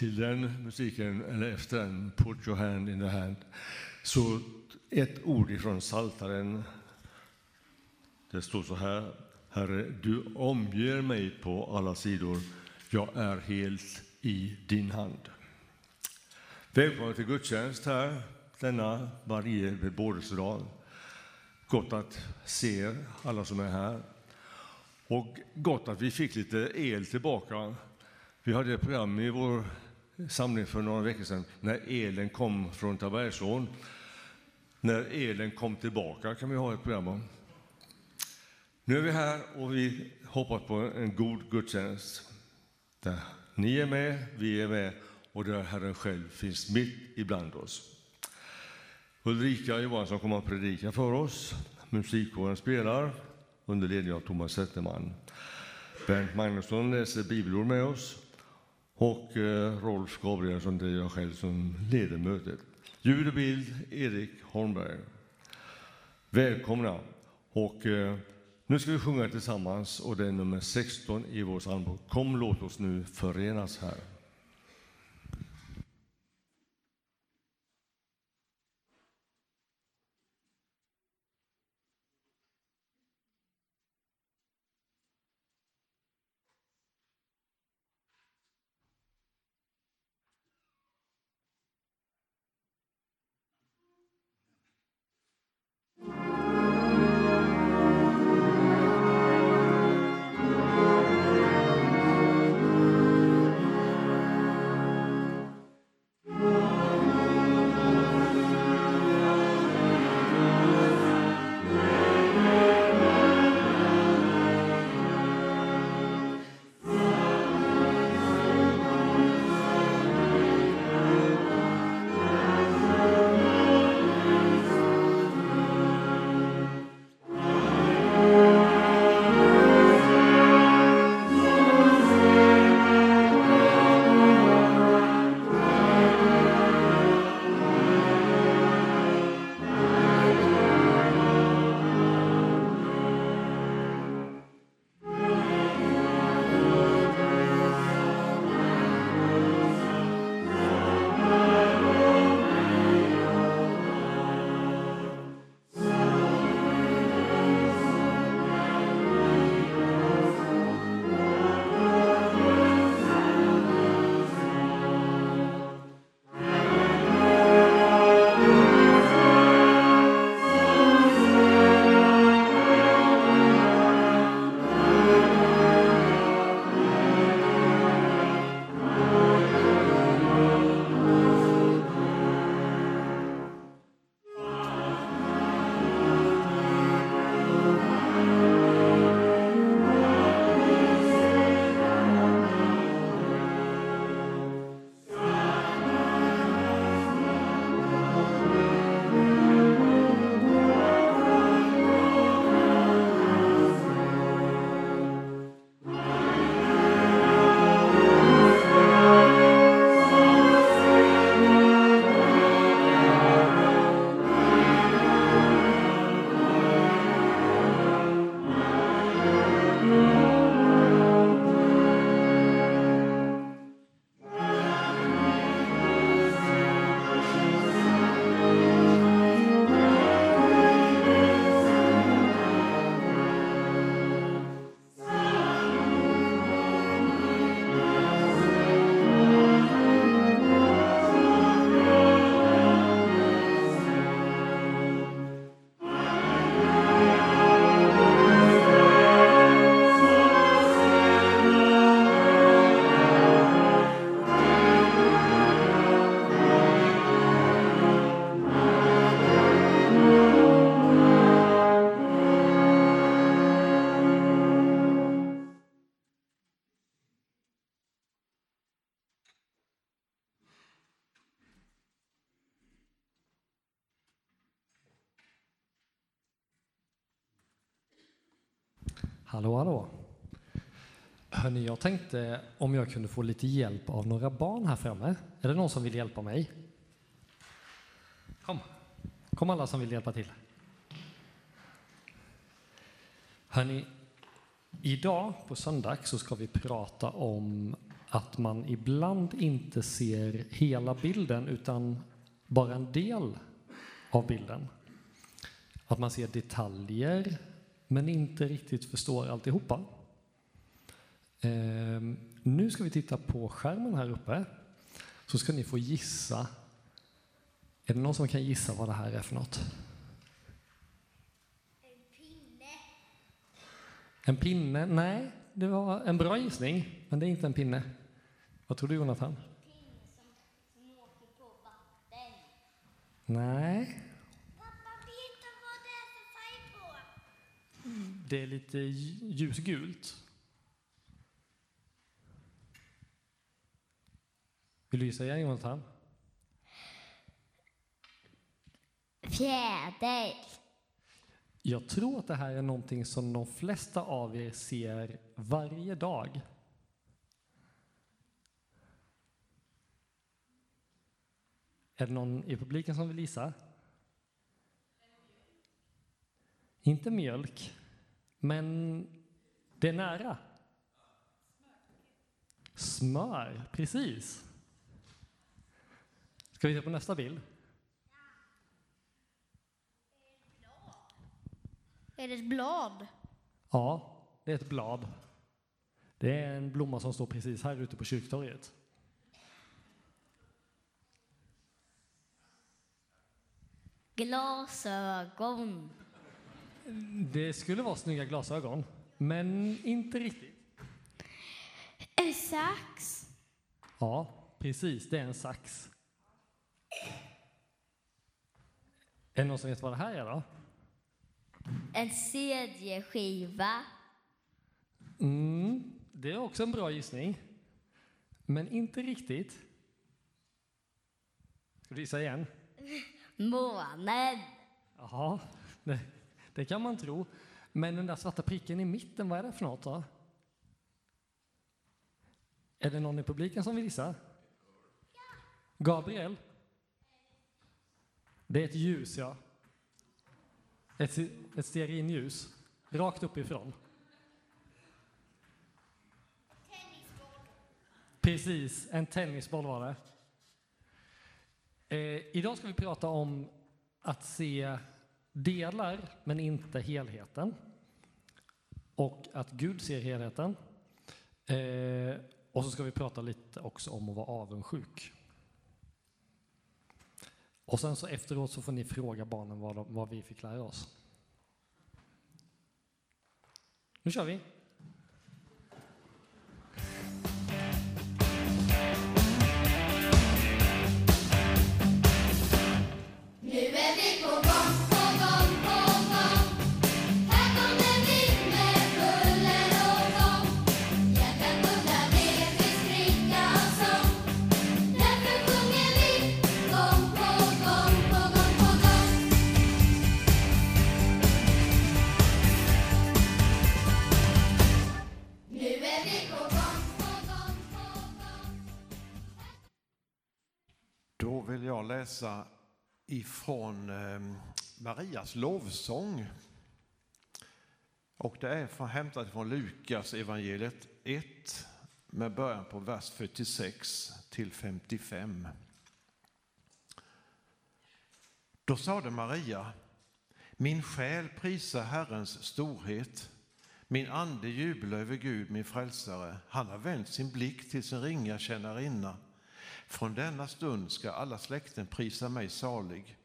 till den musiken, eller efter den, Put your hand in the hand, så ett ord ifrån Saltaren. Det står så här. Herre, du omger mig på alla sidor. Jag är helt i din hand. Välkommen till gudstjänst här denna varje bebådelsedag. Gott att se alla som är här. Och gott att vi fick lite el tillbaka. Vi hade ett program i vår samling för några veckor sedan när elen kom från Tabergsån. När elen kom tillbaka kan vi ha ett program om. Nu är vi här och vi hoppas på en god gudstjänst. Där ni är med, vi är med och där Herren själv finns mitt ibland oss. Ulrika Johansson kommer att predika för oss. Musikkåren spelar under ledning av Thomas Zetterman. Bernt Magnusson läser bibelord med oss och eh, Rolf Gabrielsson, det är jag själv som leder mötet. Ljud och bild, Erik Holmberg. Välkomna! Och eh, nu ska vi sjunga tillsammans och det är nummer 16 i vår psalmbok. Kom, låt oss nu förenas här. Hallå, hallå. Hörni, jag tänkte om jag kunde få lite hjälp av några barn här framme. Är det någon som vill hjälpa mig? Kom. Kom alla som vill hjälpa till. Hörni, idag på söndag så ska vi prata om att man ibland inte ser hela bilden utan bara en del av bilden. Att man ser detaljer men inte riktigt förstår alltihopa. Eh, nu ska vi titta på skärmen här uppe. Så ska ni få gissa. Är det någon som kan gissa vad det här är för något? En pinne. En pinne? Nej, det var en bra gissning, men det är inte en pinne. Vad tror du, Jonathan? Pinne som, som åker på vatten. Nej, Pappa, vet du vad det är för färg på? Det är lite ljusgult. Vill du gissa igen, Jonathan? Fjäder. Jag tror att det här är någonting som de flesta av er ser varje dag. Är det någon i publiken som vill gissa? Inte mjölk, men det är nära. Smör, precis. Ska vi se på nästa bild? Är det ett blad? Ja, det är ett blad. Det är en blomma som står precis här ute på kyrktorget. Glasögon. Det skulle vara snygga glasögon, men inte riktigt. En sax. Ja, precis, det är en sax. Är det någon som vet vad det här är då? En CD-skiva. Mm, det är också en bra gissning, men inte riktigt. Ska du gissa igen? Månen. Jaha, det kan man tro. Men den där svarta pricken i mitten, vad är det för något då? Är det någon i publiken som vill gissa? Gabriel? Det är ett ljus, ja. Ett, ett stearinljus, rakt uppifrån. Precis, en tennisboll var det. Eh, idag ska vi prata om att se delar, men inte helheten. Och att Gud ser helheten. Eh, och så ska vi prata lite också om att vara avundsjuk. Och sen så efteråt så får ni fråga barnen vad, de, vad vi fick lära oss. Nu kör vi! Nu är vi på gång, på gång, läsa ifrån ehm, Marias lovsång. Och det är hämtat från Lukas evangeliet 1 med början på vers 46 till 55. Då sade Maria, min själ prisar Herrens storhet. Min ande jublar över Gud, min frälsare. Han har vänt sin blick till sin ringa tjänarinna. Från denna stund ska alla släkten prisa mig salig.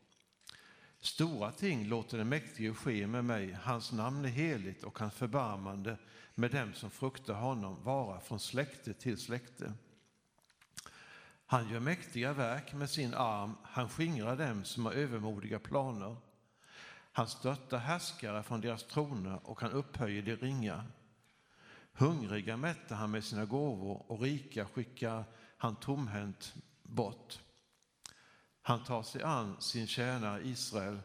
Stora ting låter den mäktige ske med mig. Hans namn är heligt och hans förbarmande med dem som fruktar honom vara från släkte till släkte. Han gör mäktiga verk med sin arm, han skingrar dem som har övermodiga planer. Han störtar härskare från deras troner och han upphöjer de ringa. Hungriga mättar han med sina gåvor och rika skickar han tomhänt bort. Han tar sig an sin tjänare Israel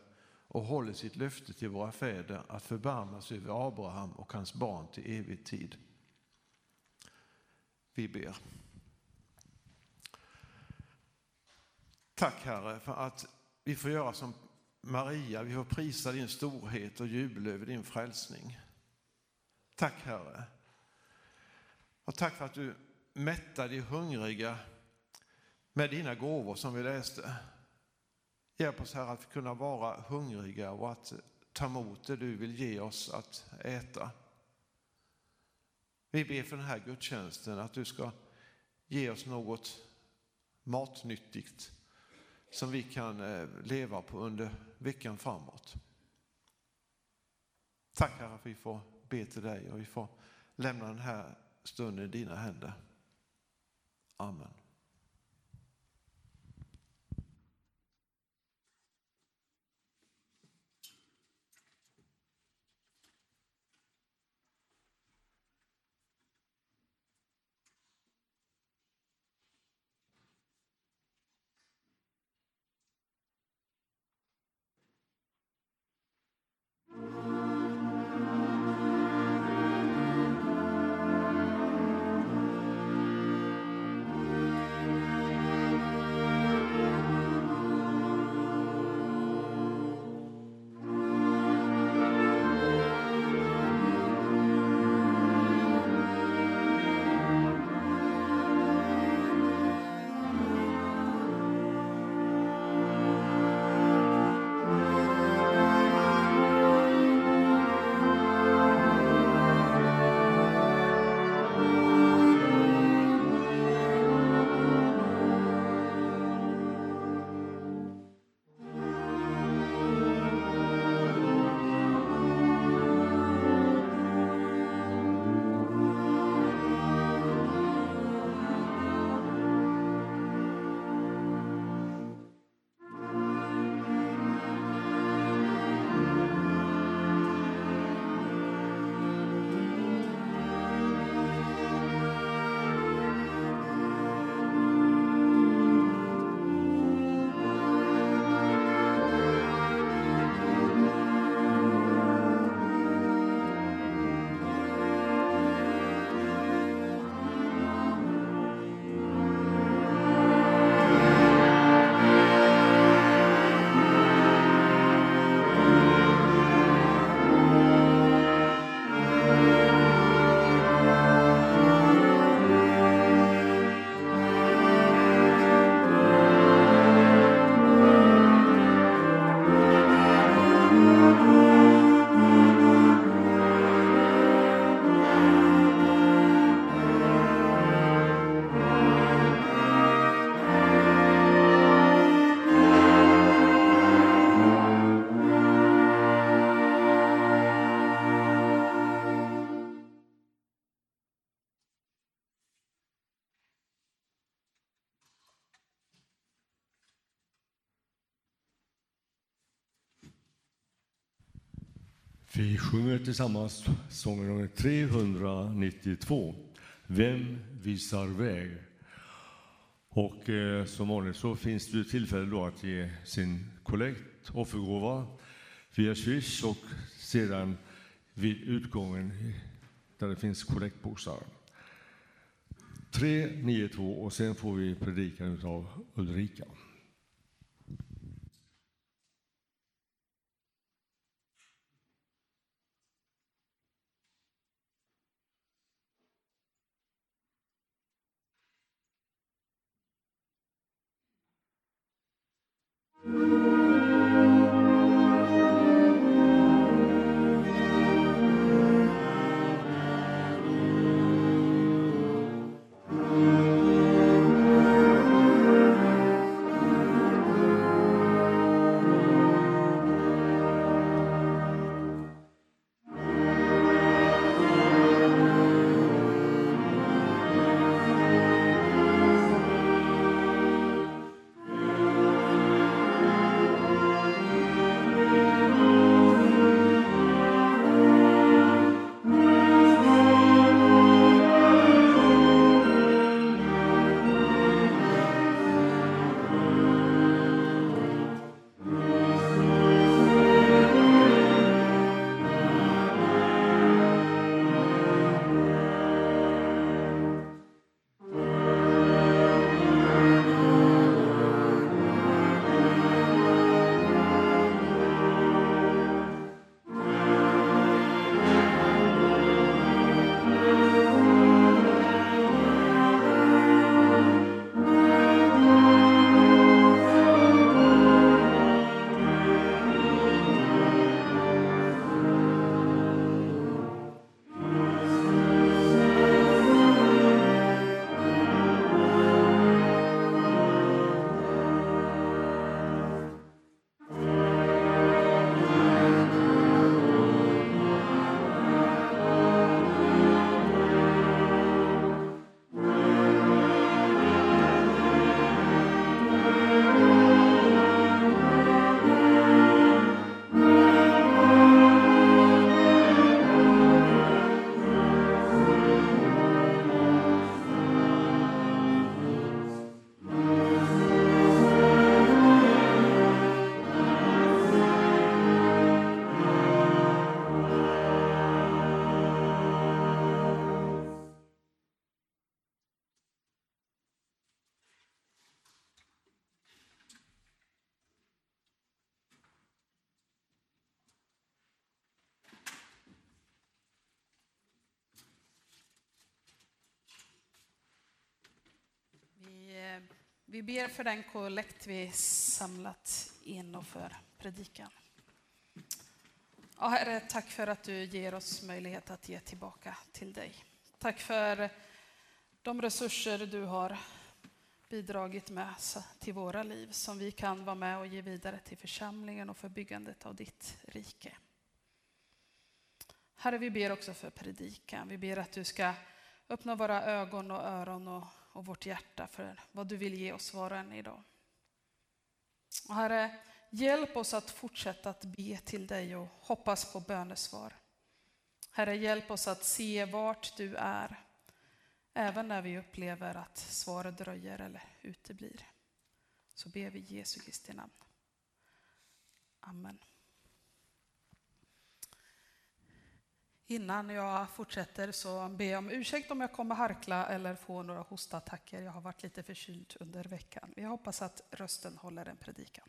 och håller sitt löfte till våra fäder att förbarma sig över Abraham och hans barn till evig tid. Vi ber. Tack Herre för att vi får göra som Maria, vi får prisa din storhet och jubla över din frälsning. Tack Herre. Och tack för att du mätta de hungriga med dina gåvor som vi läste. Hjälp oss Herre att kunna vara hungriga och att ta emot det du vill ge oss att äta. Vi ber för den här gudstjänsten att du ska ge oss något matnyttigt som vi kan eh, leva på under veckan framåt. Tack Herre att vi får be till dig och vi får lämna den här stunden i dina händer. Amen. Vi sjunger tillsammans sången nummer 392. Vem visar väg? Och eh, som vanligt så finns det ju tillfälle då att ge sin kollekt, offergåva, via Swish och sedan vid utgången där det finns kollektboxar. 392 och sen får vi predikan av Ulrika. Vi ber för den kollekt vi samlat in och för predikan. Ja, Herre, tack för att du ger oss möjlighet att ge tillbaka till dig. Tack för de resurser du har bidragit med till våra liv som vi kan vara med och ge vidare till församlingen och för byggandet av ditt rike. Herre, vi ber också för predikan. Vi ber att du ska öppna våra ögon och öron och, och vårt hjärta för vad du vill ge oss var och en idag. Och herre, hjälp oss att fortsätta att be till dig och hoppas på bönesvar. Herre, hjälp oss att se vart du är, även när vi upplever att svaret dröjer eller uteblir. Så ber vi i Jesu Kristi namn. Amen. Innan jag fortsätter så ber jag om ursäkt om jag kommer harkla eller få några hostattacker. Jag har varit lite förkyld under veckan. Jag hoppas att rösten håller en predikan.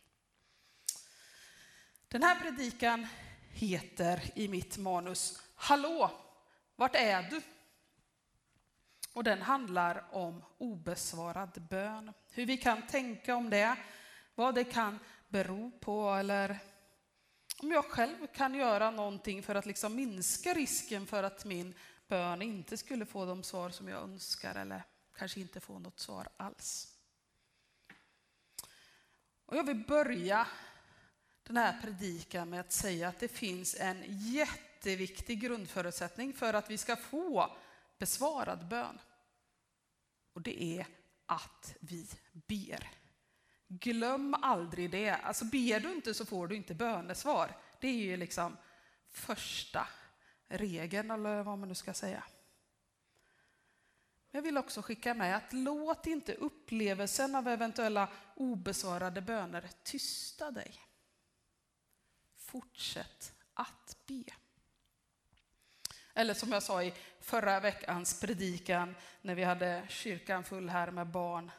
Den här predikan heter i mitt manus Hallå, vart är du? Och den handlar om obesvarad bön. Hur vi kan tänka om det, vad det kan bero på eller om jag själv kan göra någonting för att liksom minska risken för att min bön inte skulle få de svar som jag önskar eller kanske inte få något svar alls. Och jag vill börja den här predikan med att säga att det finns en jätteviktig grundförutsättning för att vi ska få besvarad bön. Och det är att vi ber. Glöm aldrig det. Alltså ber du inte så får du inte bönesvar. Det är ju liksom första regeln eller vad man nu ska säga. Jag vill också skicka med att låt inte upplevelsen av eventuella obesvarade böner tysta dig. Fortsätt att be. Eller som jag sa i förra veckans predikan när vi hade kyrkan full här med barn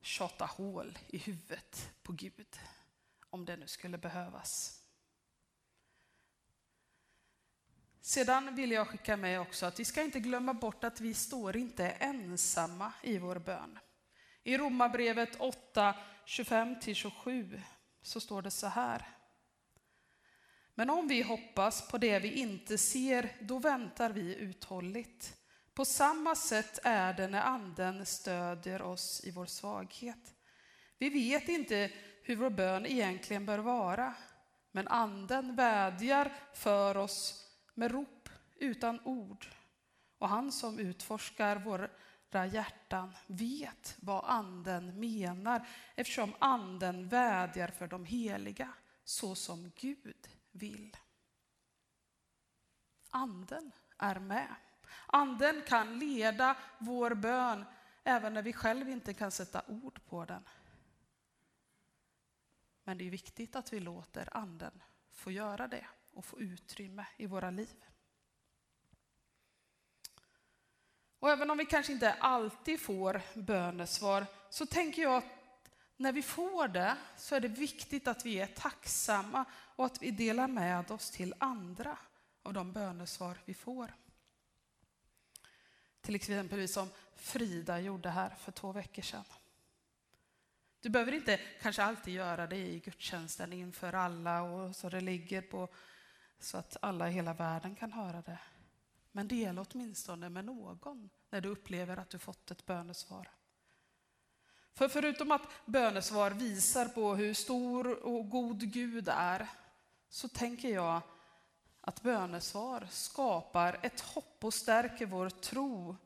tjata hål i huvudet på Gud, om det nu skulle behövas. Sedan vill jag skicka med också att vi ska inte glömma bort att vi står inte ensamma i vår bön. I Romarbrevet 8, 25-27 så står det så här. Men om vi hoppas på det vi inte ser, då väntar vi uthålligt. På samma sätt är det när Anden stödjer oss i vår svaghet. Vi vet inte hur vår bön egentligen bör vara, men Anden vädjar för oss med rop utan ord. Och han som utforskar våra hjärtan vet vad Anden menar eftersom Anden vädjar för de heliga så som Gud vill. Anden är med. Anden kan leda vår bön även när vi själv inte kan sätta ord på den. Men det är viktigt att vi låter Anden få göra det och få utrymme i våra liv. Och även om vi kanske inte alltid får bönesvar så tänker jag att när vi får det så är det viktigt att vi är tacksamma och att vi delar med oss till andra av de bönesvar vi får. Till exempel som Frida gjorde här för två veckor sedan. Du behöver inte kanske alltid göra det i gudstjänsten inför alla och så det ligger på så att alla i hela världen kan höra det. Men dela åtminstone med någon när du upplever att du fått ett bönesvar. För förutom att bönesvar visar på hur stor och god Gud är, så tänker jag att bönesvar skapar ett hopp och stärker vår tro.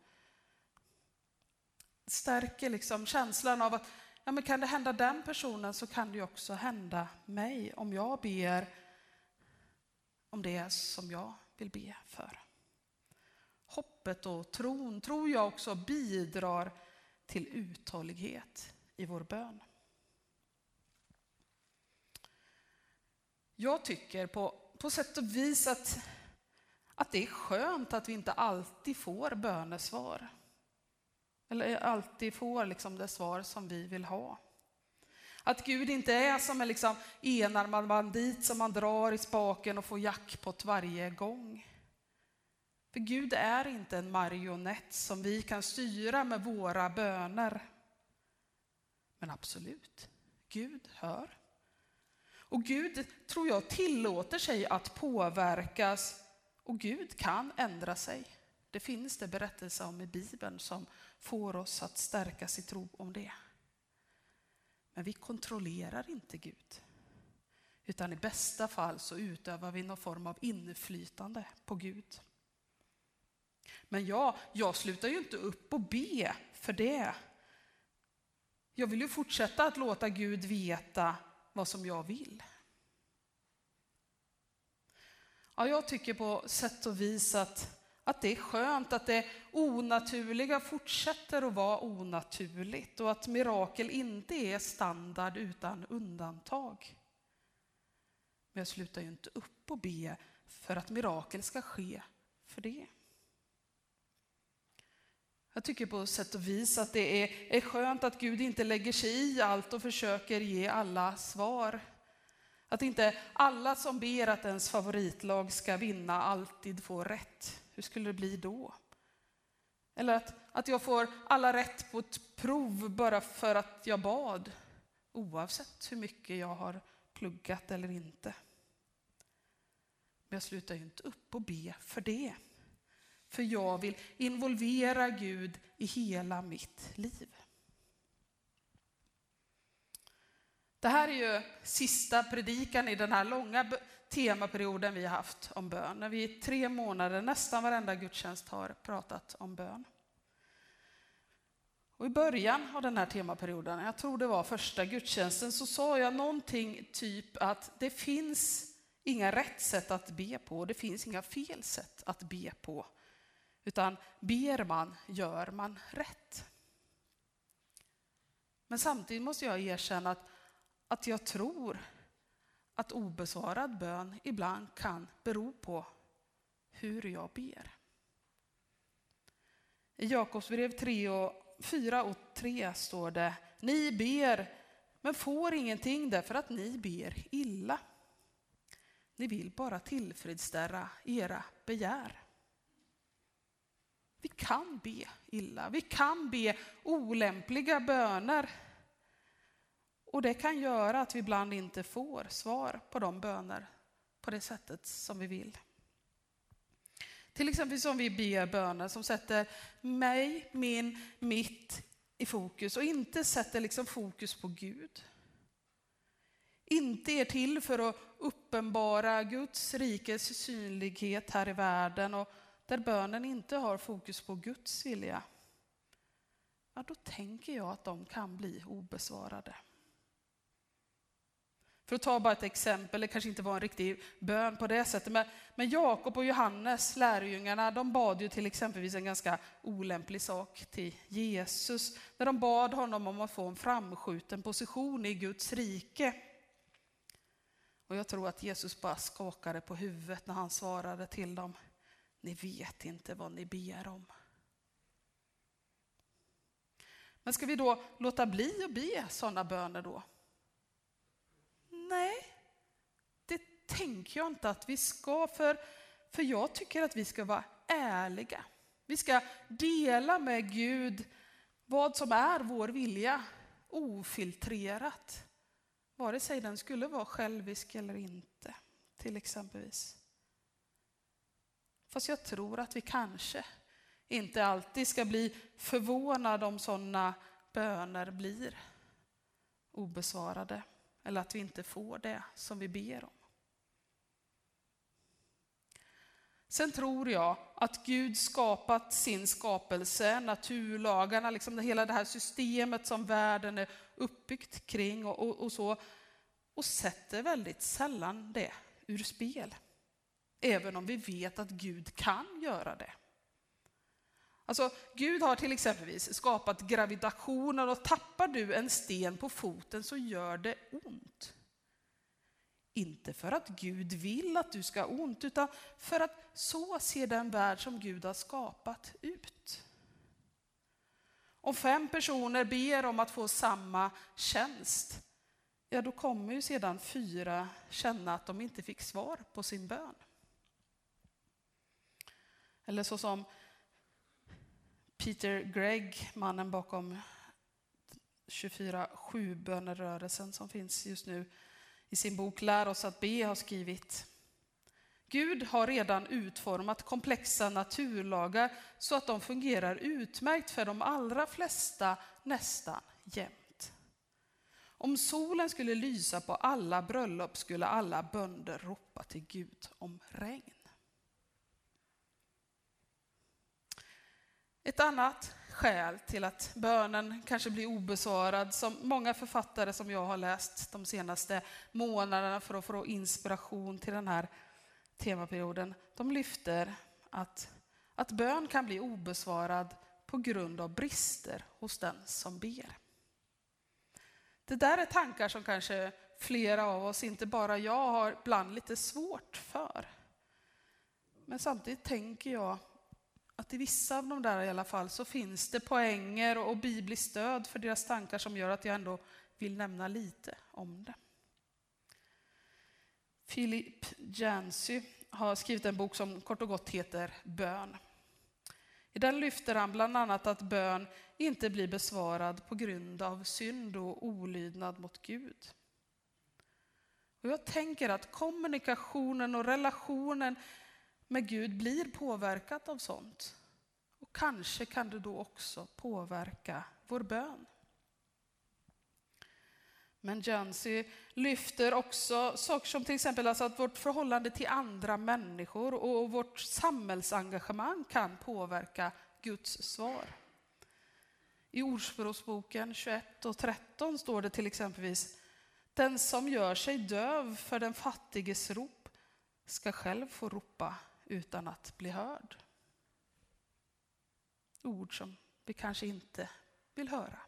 Stärker liksom känslan av att ja, men kan det hända den personen så kan det också hända mig om jag ber om det som jag vill be för. Hoppet och tron tror jag också bidrar till uthållighet i vår bön. Jag tycker på, på sätt och vis att, att det är skönt att vi inte alltid får bönesvar. Eller alltid får liksom det svar som vi vill ha. Att Gud inte är som en liksom enarmad bandit som man drar i spaken och får jackpot varje gång. För Gud är inte en marionett som vi kan styra med våra böner. Men absolut, Gud hör. Och Gud, tror jag, tillåter sig att påverkas och Gud kan ändra sig. Det finns det berättelser om i Bibeln som får oss att stärkas i tro om det. Men vi kontrollerar inte Gud. Utan i bästa fall så utövar vi någon form av inflytande på Gud. Men ja, jag slutar ju inte upp och be för det. Jag vill ju fortsätta att låta Gud veta vad som jag vill. Ja, jag tycker på sätt och vis att, att det är skönt att det onaturliga fortsätter att vara onaturligt och att mirakel inte är standard utan undantag. Men jag slutar ju inte upp och be för att mirakel ska ske för det. Jag tycker på sätt och vis att det är, är skönt att Gud inte lägger sig i allt och försöker ge alla svar. Att inte alla som ber att ens favoritlag ska vinna alltid får rätt. Hur skulle det bli då? Eller att, att jag får alla rätt på ett prov bara för att jag bad, oavsett hur mycket jag har pluggat eller inte. Men jag slutar ju inte upp och be för det. För jag vill involvera Gud i hela mitt liv. Det här är ju sista predikan i den här långa temaperioden vi har haft om bön. När vi i tre månader, nästan varenda gudstjänst, har pratat om bön. Och I början av den här temaperioden, jag tror det var första gudstjänsten, så sa jag någonting typ att det finns inga rätt sätt att be på och det finns inga fel sätt att be på. Utan ber man, gör man rätt. Men samtidigt måste jag erkänna att, att jag tror att obesvarad bön ibland kan bero på hur jag ber. I Jakobsbrev 3 och 4 och 3 står det, ni ber men får ingenting därför att ni ber illa. Ni vill bara tillfredsställa era begär. Vi kan be illa, vi kan be olämpliga böner. Och det kan göra att vi ibland inte får svar på de böner på det sättet som vi vill. Till exempel som vi ber böner som sätter mig, min, mitt i fokus och inte sätter liksom fokus på Gud. Inte är till för att uppenbara Guds rikes synlighet här i världen och där bönen inte har fokus på Guds vilja, ja, då tänker jag att de kan bli obesvarade. För att ta bara ett exempel, det kanske inte var en riktig bön på det sättet, men, men Jakob och Johannes, lärjungarna, de bad ju till exempelvis en ganska olämplig sak till Jesus, när de bad honom om att få en framskjuten position i Guds rike. Och jag tror att Jesus bara skakade på huvudet när han svarade till dem. Ni vet inte vad ni ber om. Men ska vi då låta bli att be sådana böner då? Nej, det tänker jag inte att vi ska, för, för jag tycker att vi ska vara ärliga. Vi ska dela med Gud vad som är vår vilja, ofiltrerat. Vare sig den skulle vara självisk eller inte, till exempelvis. Fast jag tror att vi kanske inte alltid ska bli förvånade om sådana böner blir obesvarade eller att vi inte får det som vi ber om. Sen tror jag att Gud skapat sin skapelse, naturlagarna, liksom hela det här systemet som världen är uppbyggt kring och, och, och så, och sätter väldigt sällan det ur spel. Även om vi vet att Gud kan göra det. Alltså, Gud har till exempelvis skapat gravitationen och tappar du en sten på foten så gör det ont. Inte för att Gud vill att du ska ha ont, utan för att så ser den värld som Gud har skapat ut. Om fem personer ber om att få samma tjänst, ja då kommer ju sedan fyra känna att de inte fick svar på sin bön. Eller så som Peter Gregg, mannen bakom 24-7 bönerörelsen som finns just nu i sin bok Lär oss att be har skrivit. Gud har redan utformat komplexa naturlagar så att de fungerar utmärkt för de allra flesta nästan jämt. Om solen skulle lysa på alla bröllop skulle alla bönder ropa till Gud om regn. Ett annat skäl till att bönen kanske blir obesvarad, som många författare som jag har läst de senaste månaderna för att få inspiration till den här temaperioden, de lyfter att, att bön kan bli obesvarad på grund av brister hos den som ber. Det där är tankar som kanske flera av oss, inte bara jag, har ibland lite svårt för. Men samtidigt tänker jag att i vissa av de där i alla fall så finns det poänger och bibliskt stöd för deras tankar som gör att jag ändå vill nämna lite om det. Philip Jansy har skrivit en bok som kort och gott heter Bön. I den lyfter han bland annat att bön inte blir besvarad på grund av synd och olydnad mot Gud. Och jag tänker att kommunikationen och relationen men Gud blir påverkat av sånt. Och kanske kan det då också påverka vår bön. Men Jansi lyfter också saker som till exempel alltså att vårt förhållande till andra människor och vårt samhällsengagemang kan påverka Guds svar. I Ordspråksboken 21 och 13 står det till exempelvis Den som gör sig döv för den fattiges rop ska själv få ropa utan att bli hörd. Ord som vi kanske inte vill höra.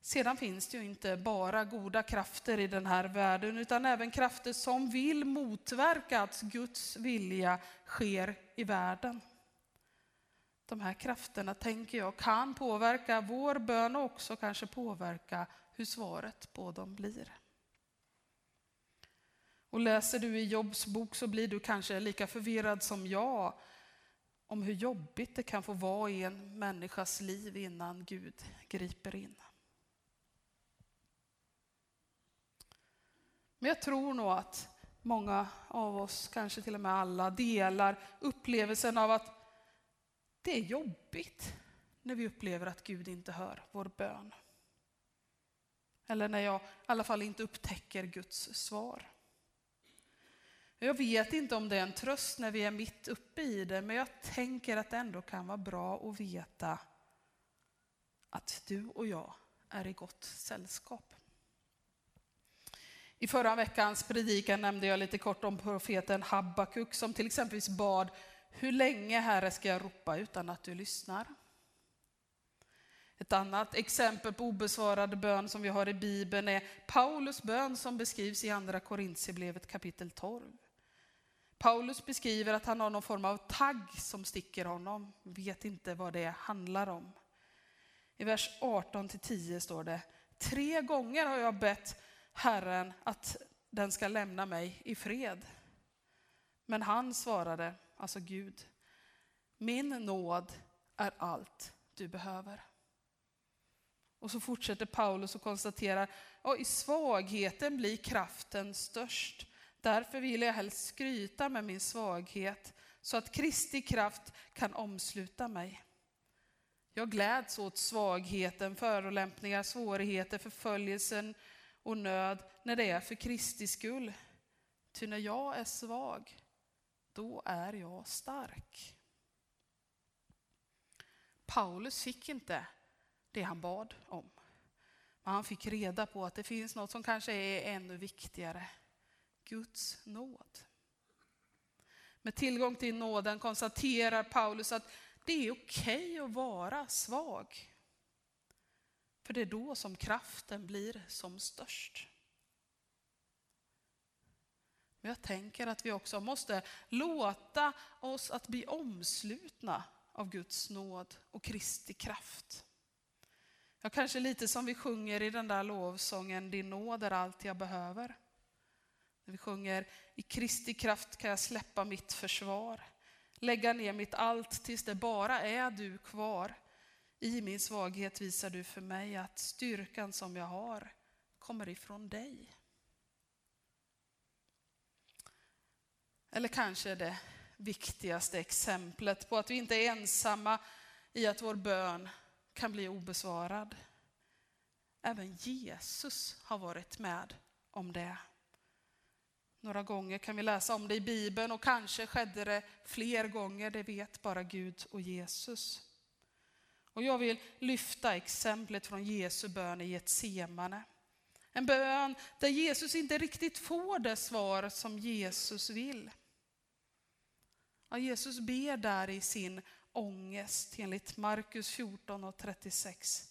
Sedan finns det ju inte bara goda krafter i den här världen utan även krafter som vill motverka att Guds vilja sker i världen. De här krafterna, tänker jag, kan påverka vår bön och också kanske påverka hur svaret på dem blir. Och läser du i Jobs bok så blir du kanske lika förvirrad som jag om hur jobbigt det kan få vara i en människas liv innan Gud griper in. Men jag tror nog att många av oss, kanske till och med alla, delar upplevelsen av att det är jobbigt när vi upplever att Gud inte hör vår bön. Eller när jag i alla fall inte upptäcker Guds svar. Jag vet inte om det är en tröst när vi är mitt uppe i det, men jag tänker att det ändå kan vara bra att veta att du och jag är i gott sällskap. I förra veckans predikan nämnde jag lite kort om profeten Habakuk som till exempel bad Hur länge Herre ska jag ropa utan att du lyssnar? Ett annat exempel på obesvarad bön som vi har i Bibeln är Paulus bön som beskrivs i Andra Korintierbrevet kapitel 12. Paulus beskriver att han har någon form av tagg som sticker honom, vet inte vad det handlar om. I vers 18 10 står det, tre gånger har jag bett Herren att den ska lämna mig i fred. Men han svarade, alltså Gud, min nåd är allt du behöver. Och så fortsätter Paulus och konstaterar, och i svagheten blir kraften störst. Därför vill jag helst skryta med min svaghet så att Kristi kraft kan omsluta mig. Jag gläds åt svagheten, förolämpningar, svårigheter, förföljelsen och nöd när det är för Kristi skull. Ty när jag är svag, då är jag stark. Paulus fick inte det han bad om. Men han fick reda på att det finns något som kanske är ännu viktigare. Guds nåd. Med tillgång till nåden konstaterar Paulus att det är okej att vara svag. För det är då som kraften blir som störst. Men jag tänker att vi också måste låta oss att bli omslutna av Guds nåd och Kristi kraft. Ja, kanske lite som vi sjunger i den där lovsången, din nåd är allt jag behöver. När vi sjunger i Kristi kraft kan jag släppa mitt försvar, lägga ner mitt allt tills det bara är du kvar. I min svaghet visar du för mig att styrkan som jag har kommer ifrån dig. Eller kanske det viktigaste exemplet på att vi inte är ensamma i att vår bön kan bli obesvarad. Även Jesus har varit med om det. Några gånger kan vi läsa om det i Bibeln och kanske skedde det fler gånger, det vet bara Gud och Jesus. Och jag vill lyfta exemplet från Jesu bön i Getsemane. En bön där Jesus inte riktigt får det svar som Jesus vill. Ja, Jesus ber där i sin ångest enligt Markus 14 och 36.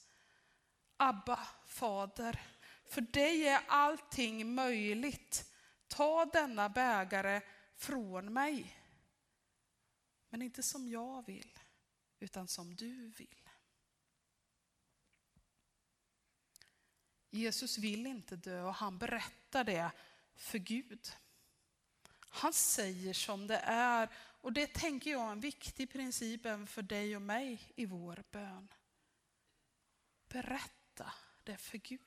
Abba, fader, för dig är allting möjligt. Ta denna bägare från mig. Men inte som jag vill, utan som du vill. Jesus vill inte dö och han berättar det för Gud. Han säger som det är och det tänker jag är en viktig princip även för dig och mig i vår bön. Berätta det för Gud.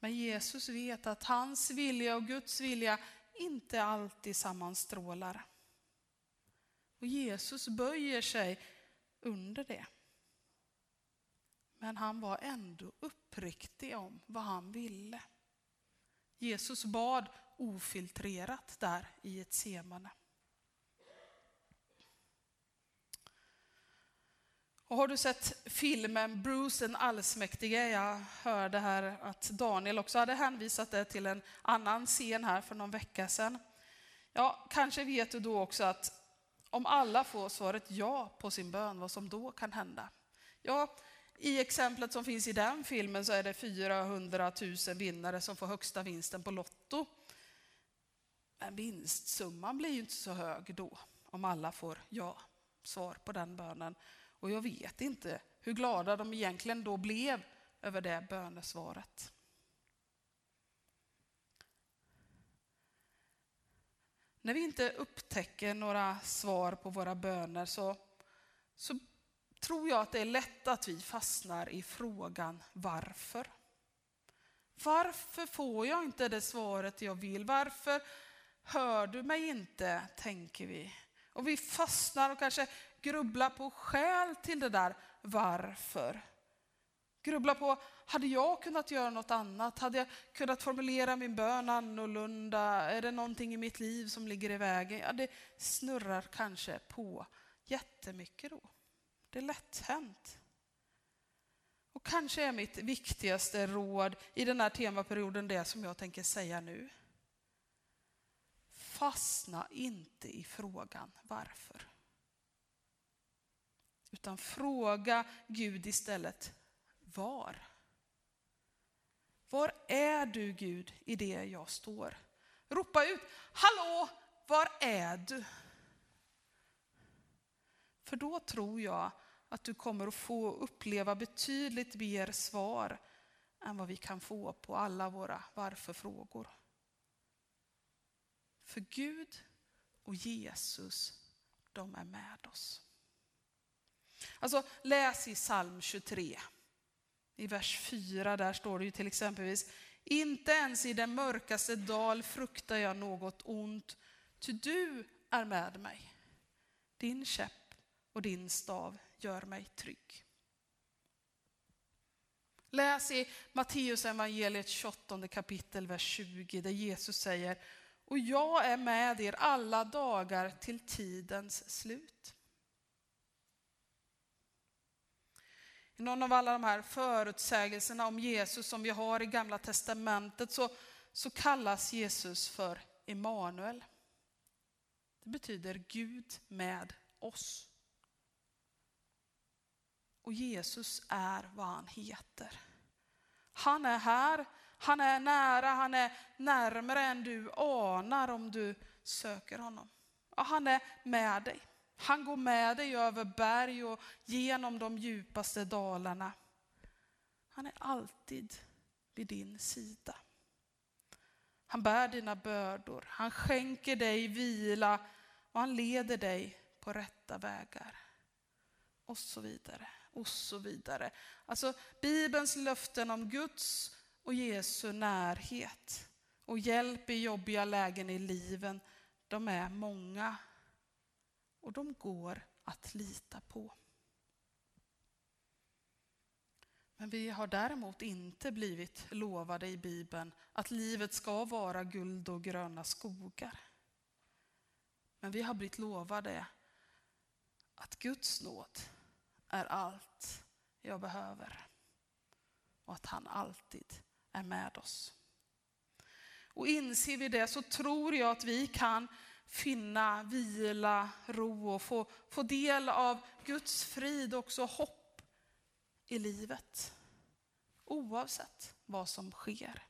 Men Jesus vet att hans vilja och Guds vilja inte alltid sammanstrålar. Och Jesus böjer sig under det. Men han var ändå uppriktig om vad han ville. Jesus bad ofiltrerat där i ett semane. Och har du sett filmen Bruce den allsmäktige? Jag hörde här att Daniel också hade hänvisat det till en annan scen här för någon vecka sedan. Ja, kanske vet du då också att om alla får svaret ja på sin bön, vad som då kan hända. Ja, i exemplet som finns i den filmen så är det 400 000 vinnare som får högsta vinsten på Lotto. Men vinstsumman blir ju inte så hög då, om alla får ja-svar på den bönen. Och jag vet inte hur glada de egentligen då blev över det bönesvaret. När vi inte upptäcker några svar på våra böner så, så tror jag att det är lätt att vi fastnar i frågan varför. Varför får jag inte det svaret jag vill? Varför hör du mig inte, tänker vi. Och vi fastnar och kanske Grubbla på skäl till det där varför. Grubbla på, hade jag kunnat göra något annat? Hade jag kunnat formulera min bön annorlunda? Är det någonting i mitt liv som ligger i vägen? Ja, det snurrar kanske på jättemycket då. Det är lätt hänt. Och kanske är mitt viktigaste råd i den här temaperioden det som jag tänker säga nu. Fastna inte i frågan varför. Utan fråga Gud istället var. Var är du Gud i det jag står? Ropa ut, hallå, var är du? För då tror jag att du kommer att få uppleva betydligt mer svar än vad vi kan få på alla våra varför-frågor. För Gud och Jesus, de är med oss. Alltså läs i psalm 23. I vers 4 där står det ju till exempelvis, inte ens i den mörkaste dal fruktar jag något ont, ty du är med mig. Din käpp och din stav gör mig trygg. Läs i Matteus evangeliet 28 kapitel, vers 20, där Jesus säger, och jag är med er alla dagar till tidens slut. Någon av alla de här förutsägelserna om Jesus som vi har i Gamla Testamentet så, så kallas Jesus för Emanuel. Det betyder Gud med oss. Och Jesus är vad han heter. Han är här, han är nära, han är närmare än du anar om du söker honom. Och han är med dig. Han går med dig över berg och genom de djupaste dalarna. Han är alltid vid din sida. Han bär dina bördor, han skänker dig vila och han leder dig på rätta vägar. Och så vidare, och så vidare. Alltså Bibelns löften om Guds och Jesu närhet och hjälp i jobbiga lägen i liven, de är många. Och de går att lita på. Men vi har däremot inte blivit lovade i Bibeln att livet ska vara guld och gröna skogar. Men vi har blivit lovade att Guds nåd är allt jag behöver och att han alltid är med oss. Och inser vi det så tror jag att vi kan finna vila, ro och få, få del av Guds frid och också hopp i livet. Oavsett vad som sker.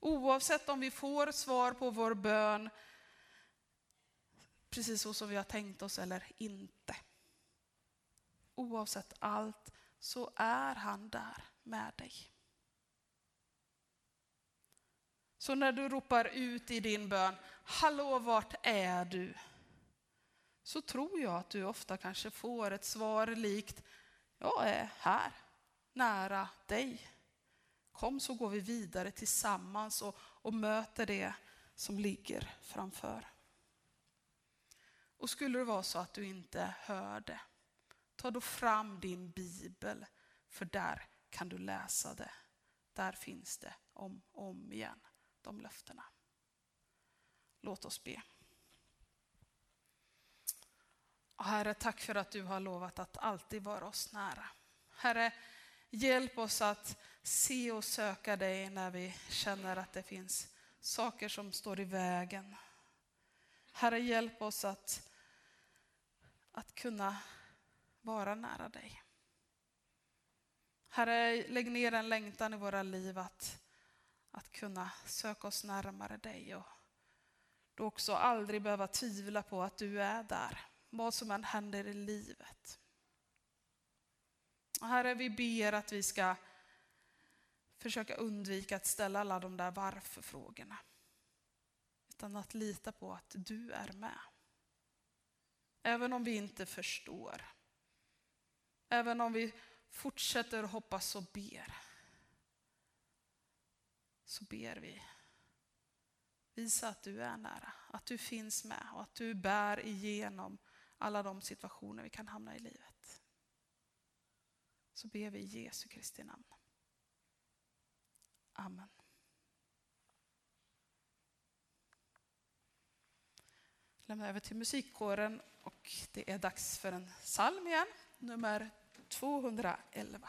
Oavsett om vi får svar på vår bön precis så som vi har tänkt oss eller inte. Oavsett allt så är han där med dig. Så när du ropar ut i din bön, hallå vart är du? Så tror jag att du ofta kanske får ett svar likt, jag är här, nära dig. Kom så går vi vidare tillsammans och, och möter det som ligger framför. Och skulle det vara så att du inte hör det, ta då fram din bibel, för där kan du läsa det. Där finns det om och om igen, de löftena. Låt oss be. Herre, tack för att du har lovat att alltid vara oss nära. Herre, hjälp oss att se och söka dig när vi känner att det finns saker som står i vägen. Herre, hjälp oss att, att kunna vara nära dig. Herre, lägg ner en längtan i våra liv att, att kunna söka oss närmare dig och då också aldrig behöva tvivla på att du är där, vad som än händer i livet. Herre, vi ber att vi ska försöka undvika att ställa alla de där varför-frågorna. Utan att lita på att du är med. Även om vi inte förstår. Även om vi fortsätter hoppas och ber. Så ber vi. Visa att du är nära, att du finns med och att du bär igenom alla de situationer vi kan hamna i livet. Så ber vi i Jesu Kristi namn. Amen. Lämna över till musikkåren och det är dags för en psalm igen, nummer 211.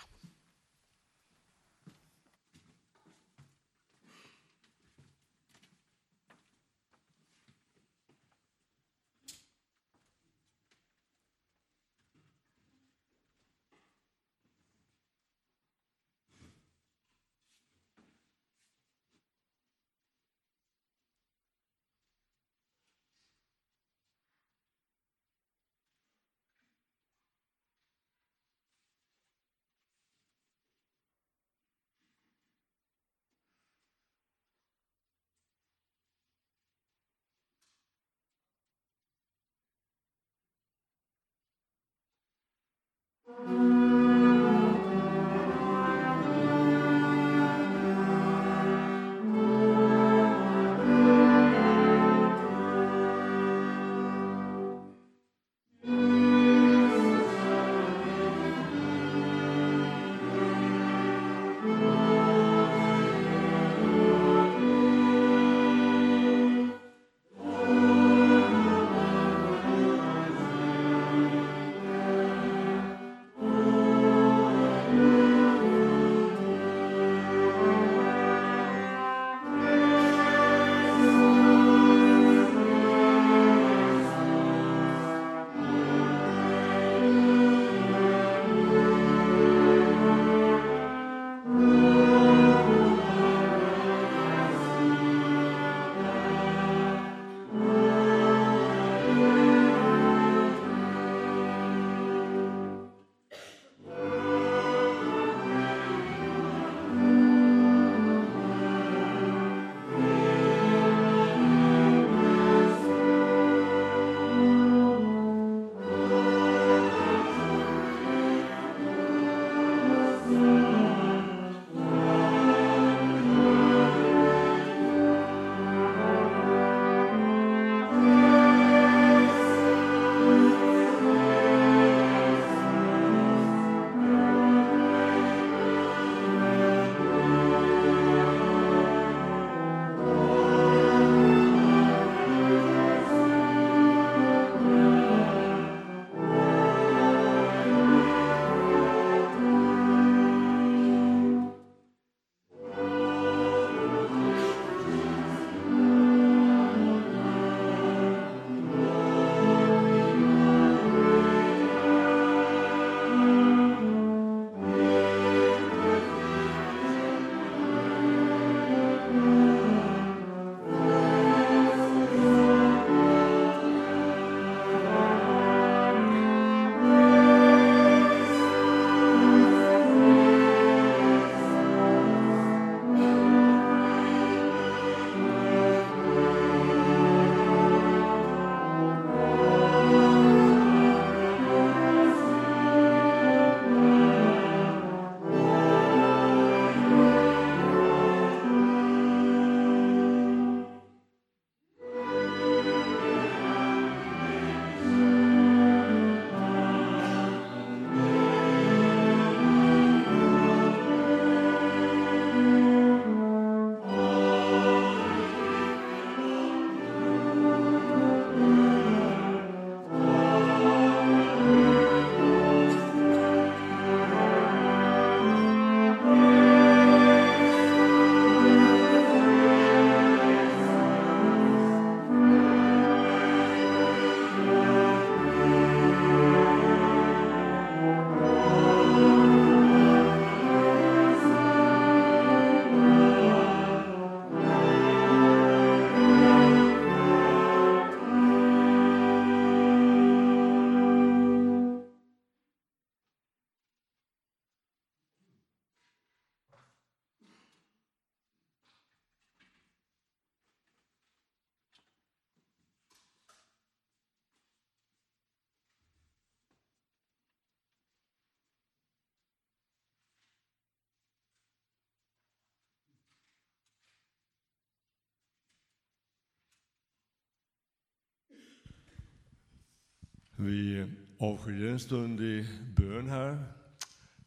Vi avskiljer en stund i bön här.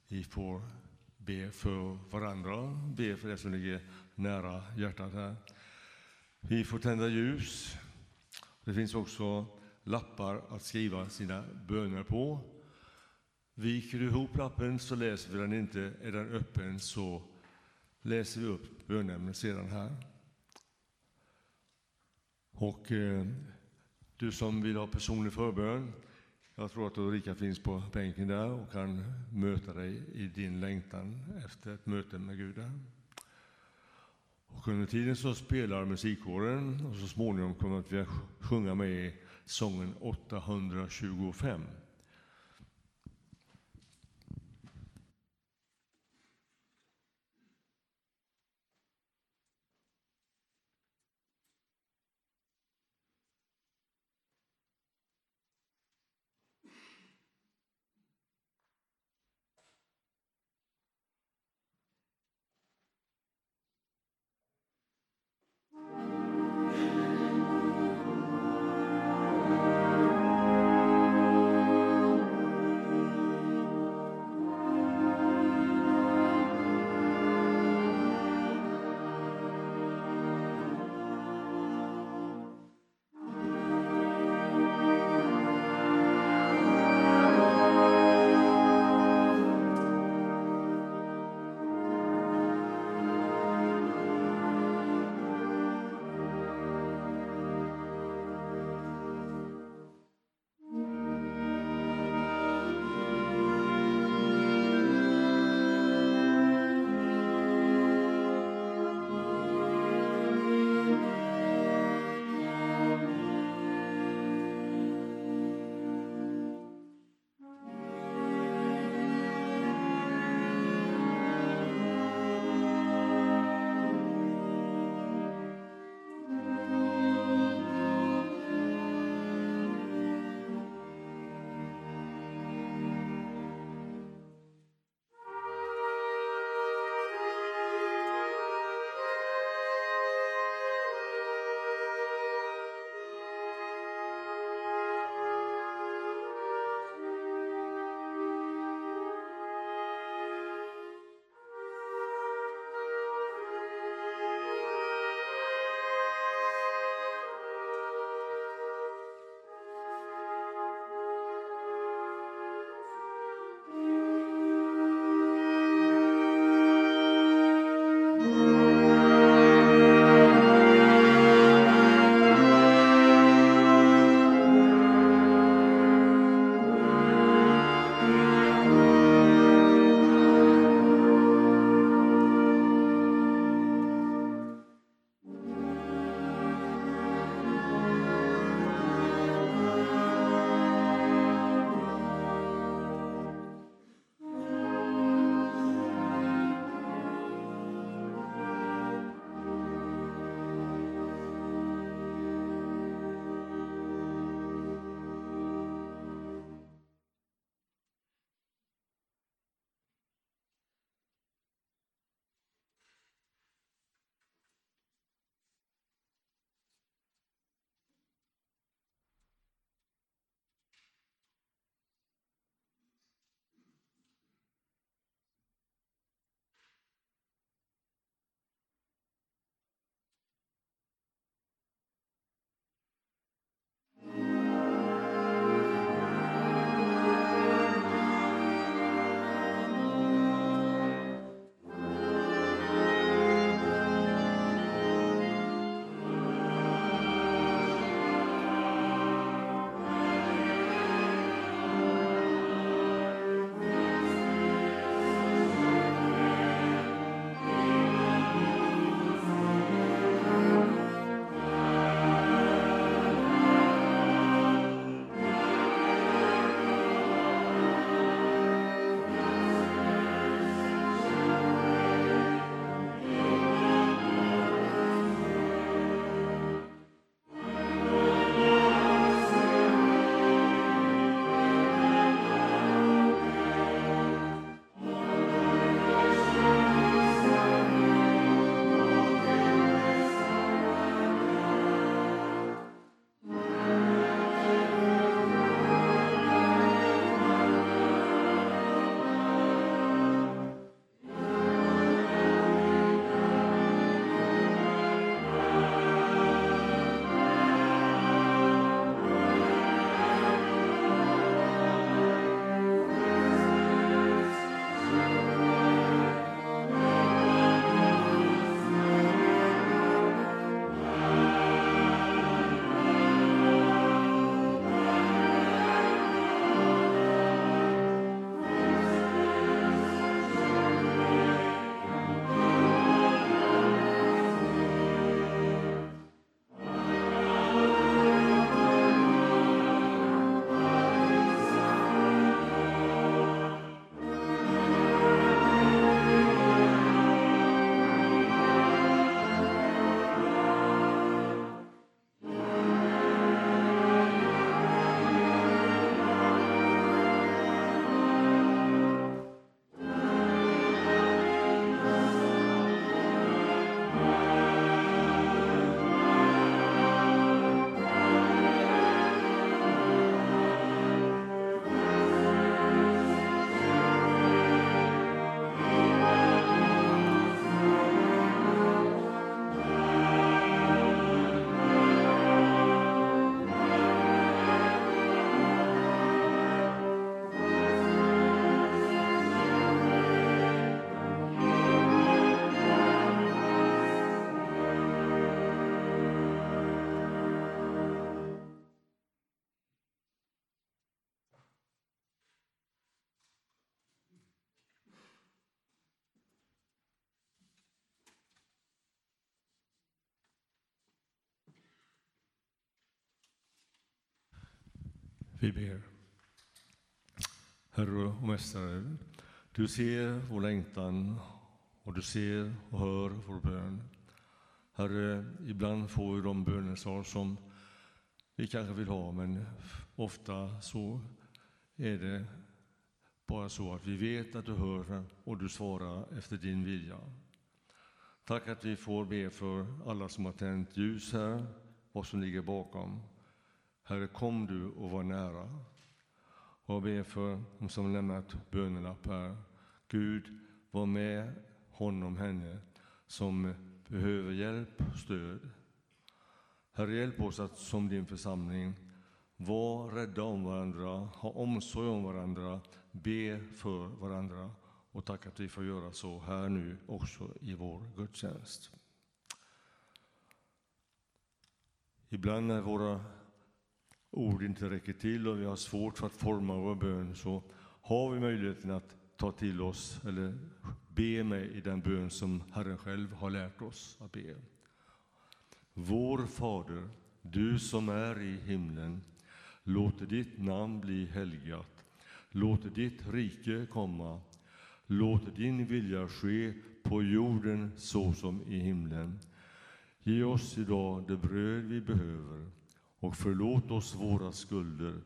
Vi får be för varandra, be för det som ligger nära hjärtat här. Vi får tända ljus. Det finns också lappar att skriva sina böner på. Viker du ihop lappen så läser vi den inte. Är den öppen så läser vi upp bönämnet sedan här. Och eh, du som vill ha personlig förbön, jag tror att Ulrika finns på bänken där och kan möta dig i din längtan efter ett möte med Gud. Där. Och under tiden så spelar musikkåren och så småningom kommer vi att sjunga med i sången 825. Vi ber. Herre och Mästare, du ser vår längtan och du ser och hör vår bön. Herre, ibland får vi de bönesvar som vi kanske vill ha, men ofta så är det bara så att vi vet att du hör och du svarar efter din vilja. Tack att vi får be för alla som har tänt ljus här, vad som ligger bakom. Herre, kom du och var nära. Och jag ber för de som lämnat bönelapp här. Gud, var med honom, henne, som behöver hjälp och stöd. Herre, hjälp oss att som din församling vara rädda om varandra, ha omsorg om varandra, be för varandra. Och tack att vi får göra så här nu också i vår gudstjänst. Ibland när våra ord inte räcker till och vi har svårt för att forma vår bön så har vi möjligheten att ta till oss eller be med i den bön som Herren själv har lärt oss att be. Vår Fader, du som är i himlen. Låt ditt namn bli helgat. Låt ditt rike komma. Låt din vilja ske på jorden så som i himlen. Ge oss idag det bröd vi behöver och förlåt oss våra skulder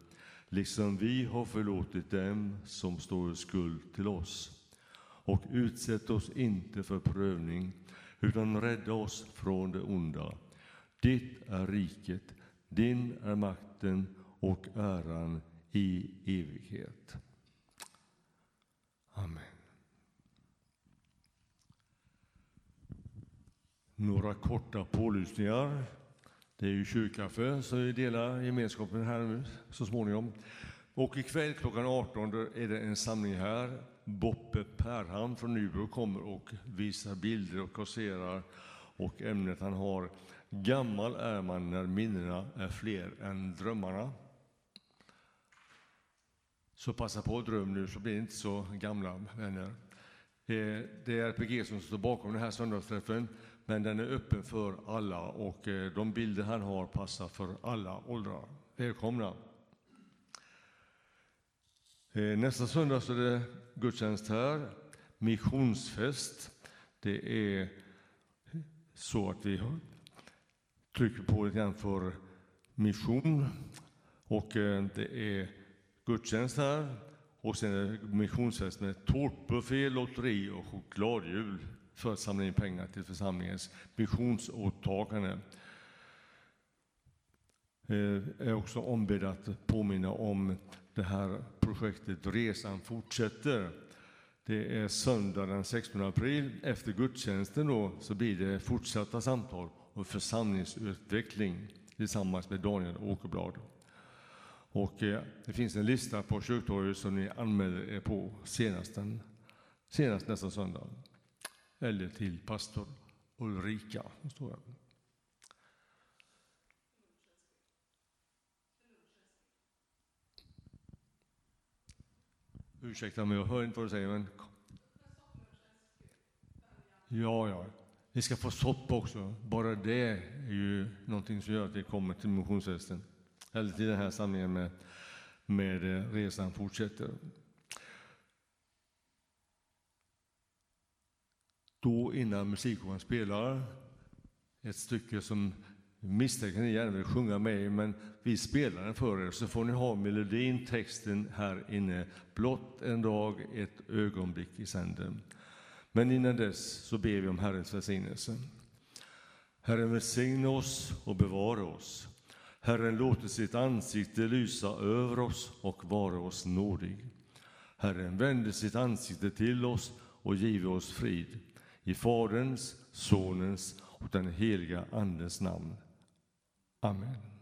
liksom vi har förlåtit dem som står i skuld till oss. Och utsätt oss inte för prövning utan rädda oss från det onda. Ditt är riket, din är makten och äran i evighet. Amen. Några korta pålysningar. Det är ju kyrkkaffe, så vi delar gemenskapen här så småningom. Och ikväll klockan 18 är det en samling här. Boppe Perham från Nybro kommer och visar bilder och kasserar Och ämnet han har, Gammal är man när minnena är fler än drömmarna. Så passa på att dröm nu så blir ni inte så gamla vänner. Eh, det är RPG som står bakom den här söndagsträffen, men den är öppen för alla och eh, de bilder han har passar för alla åldrar. Välkomna! Eh, nästa söndag så är det gudstjänst här, missionsfest. Det är så att vi trycker på lite grann för mission och eh, det är gudstjänst här och sen är det missionsfest med tårtbuffé, lotteri och chokladjul för att samla in pengar till församlingens missionsåtagande. Jag är också ombedd att påminna om det här projektet Resan fortsätter. Det är söndag den 16 april. Efter gudstjänsten då, så blir det fortsatta samtal och församlingsutveckling tillsammans med Daniel Åkerblad. Och eh, det finns en lista på kyrktorget som ni anmäler er på senast, den, senast nästa söndag. Eller till pastor Ulrika. Står. Ursäkta mig, jag hör inte vad du säger. Men... Ja, ja. Vi ska få soppa också. Bara det är ju någonting som gör att vi kommer till missionsfesten. Eller till den här samlingen med, med eh, Resan fortsätter. Då innan musikkåren spelar ett stycke som misstänker ni gärna vill sjunga med i, men vi spelar den för er så får ni ha melodin, texten här inne. Blott en dag, ett ögonblick i sänden. Men innan dess så ber vi om Herrens välsignelse. Herren välsigne oss och bevara oss. Herren låter sitt ansikte lysa över oss och vara oss nådig. Herren vände sitt ansikte till oss och give oss frid. I Faderns, Sonens och den heliga Andens namn. Amen.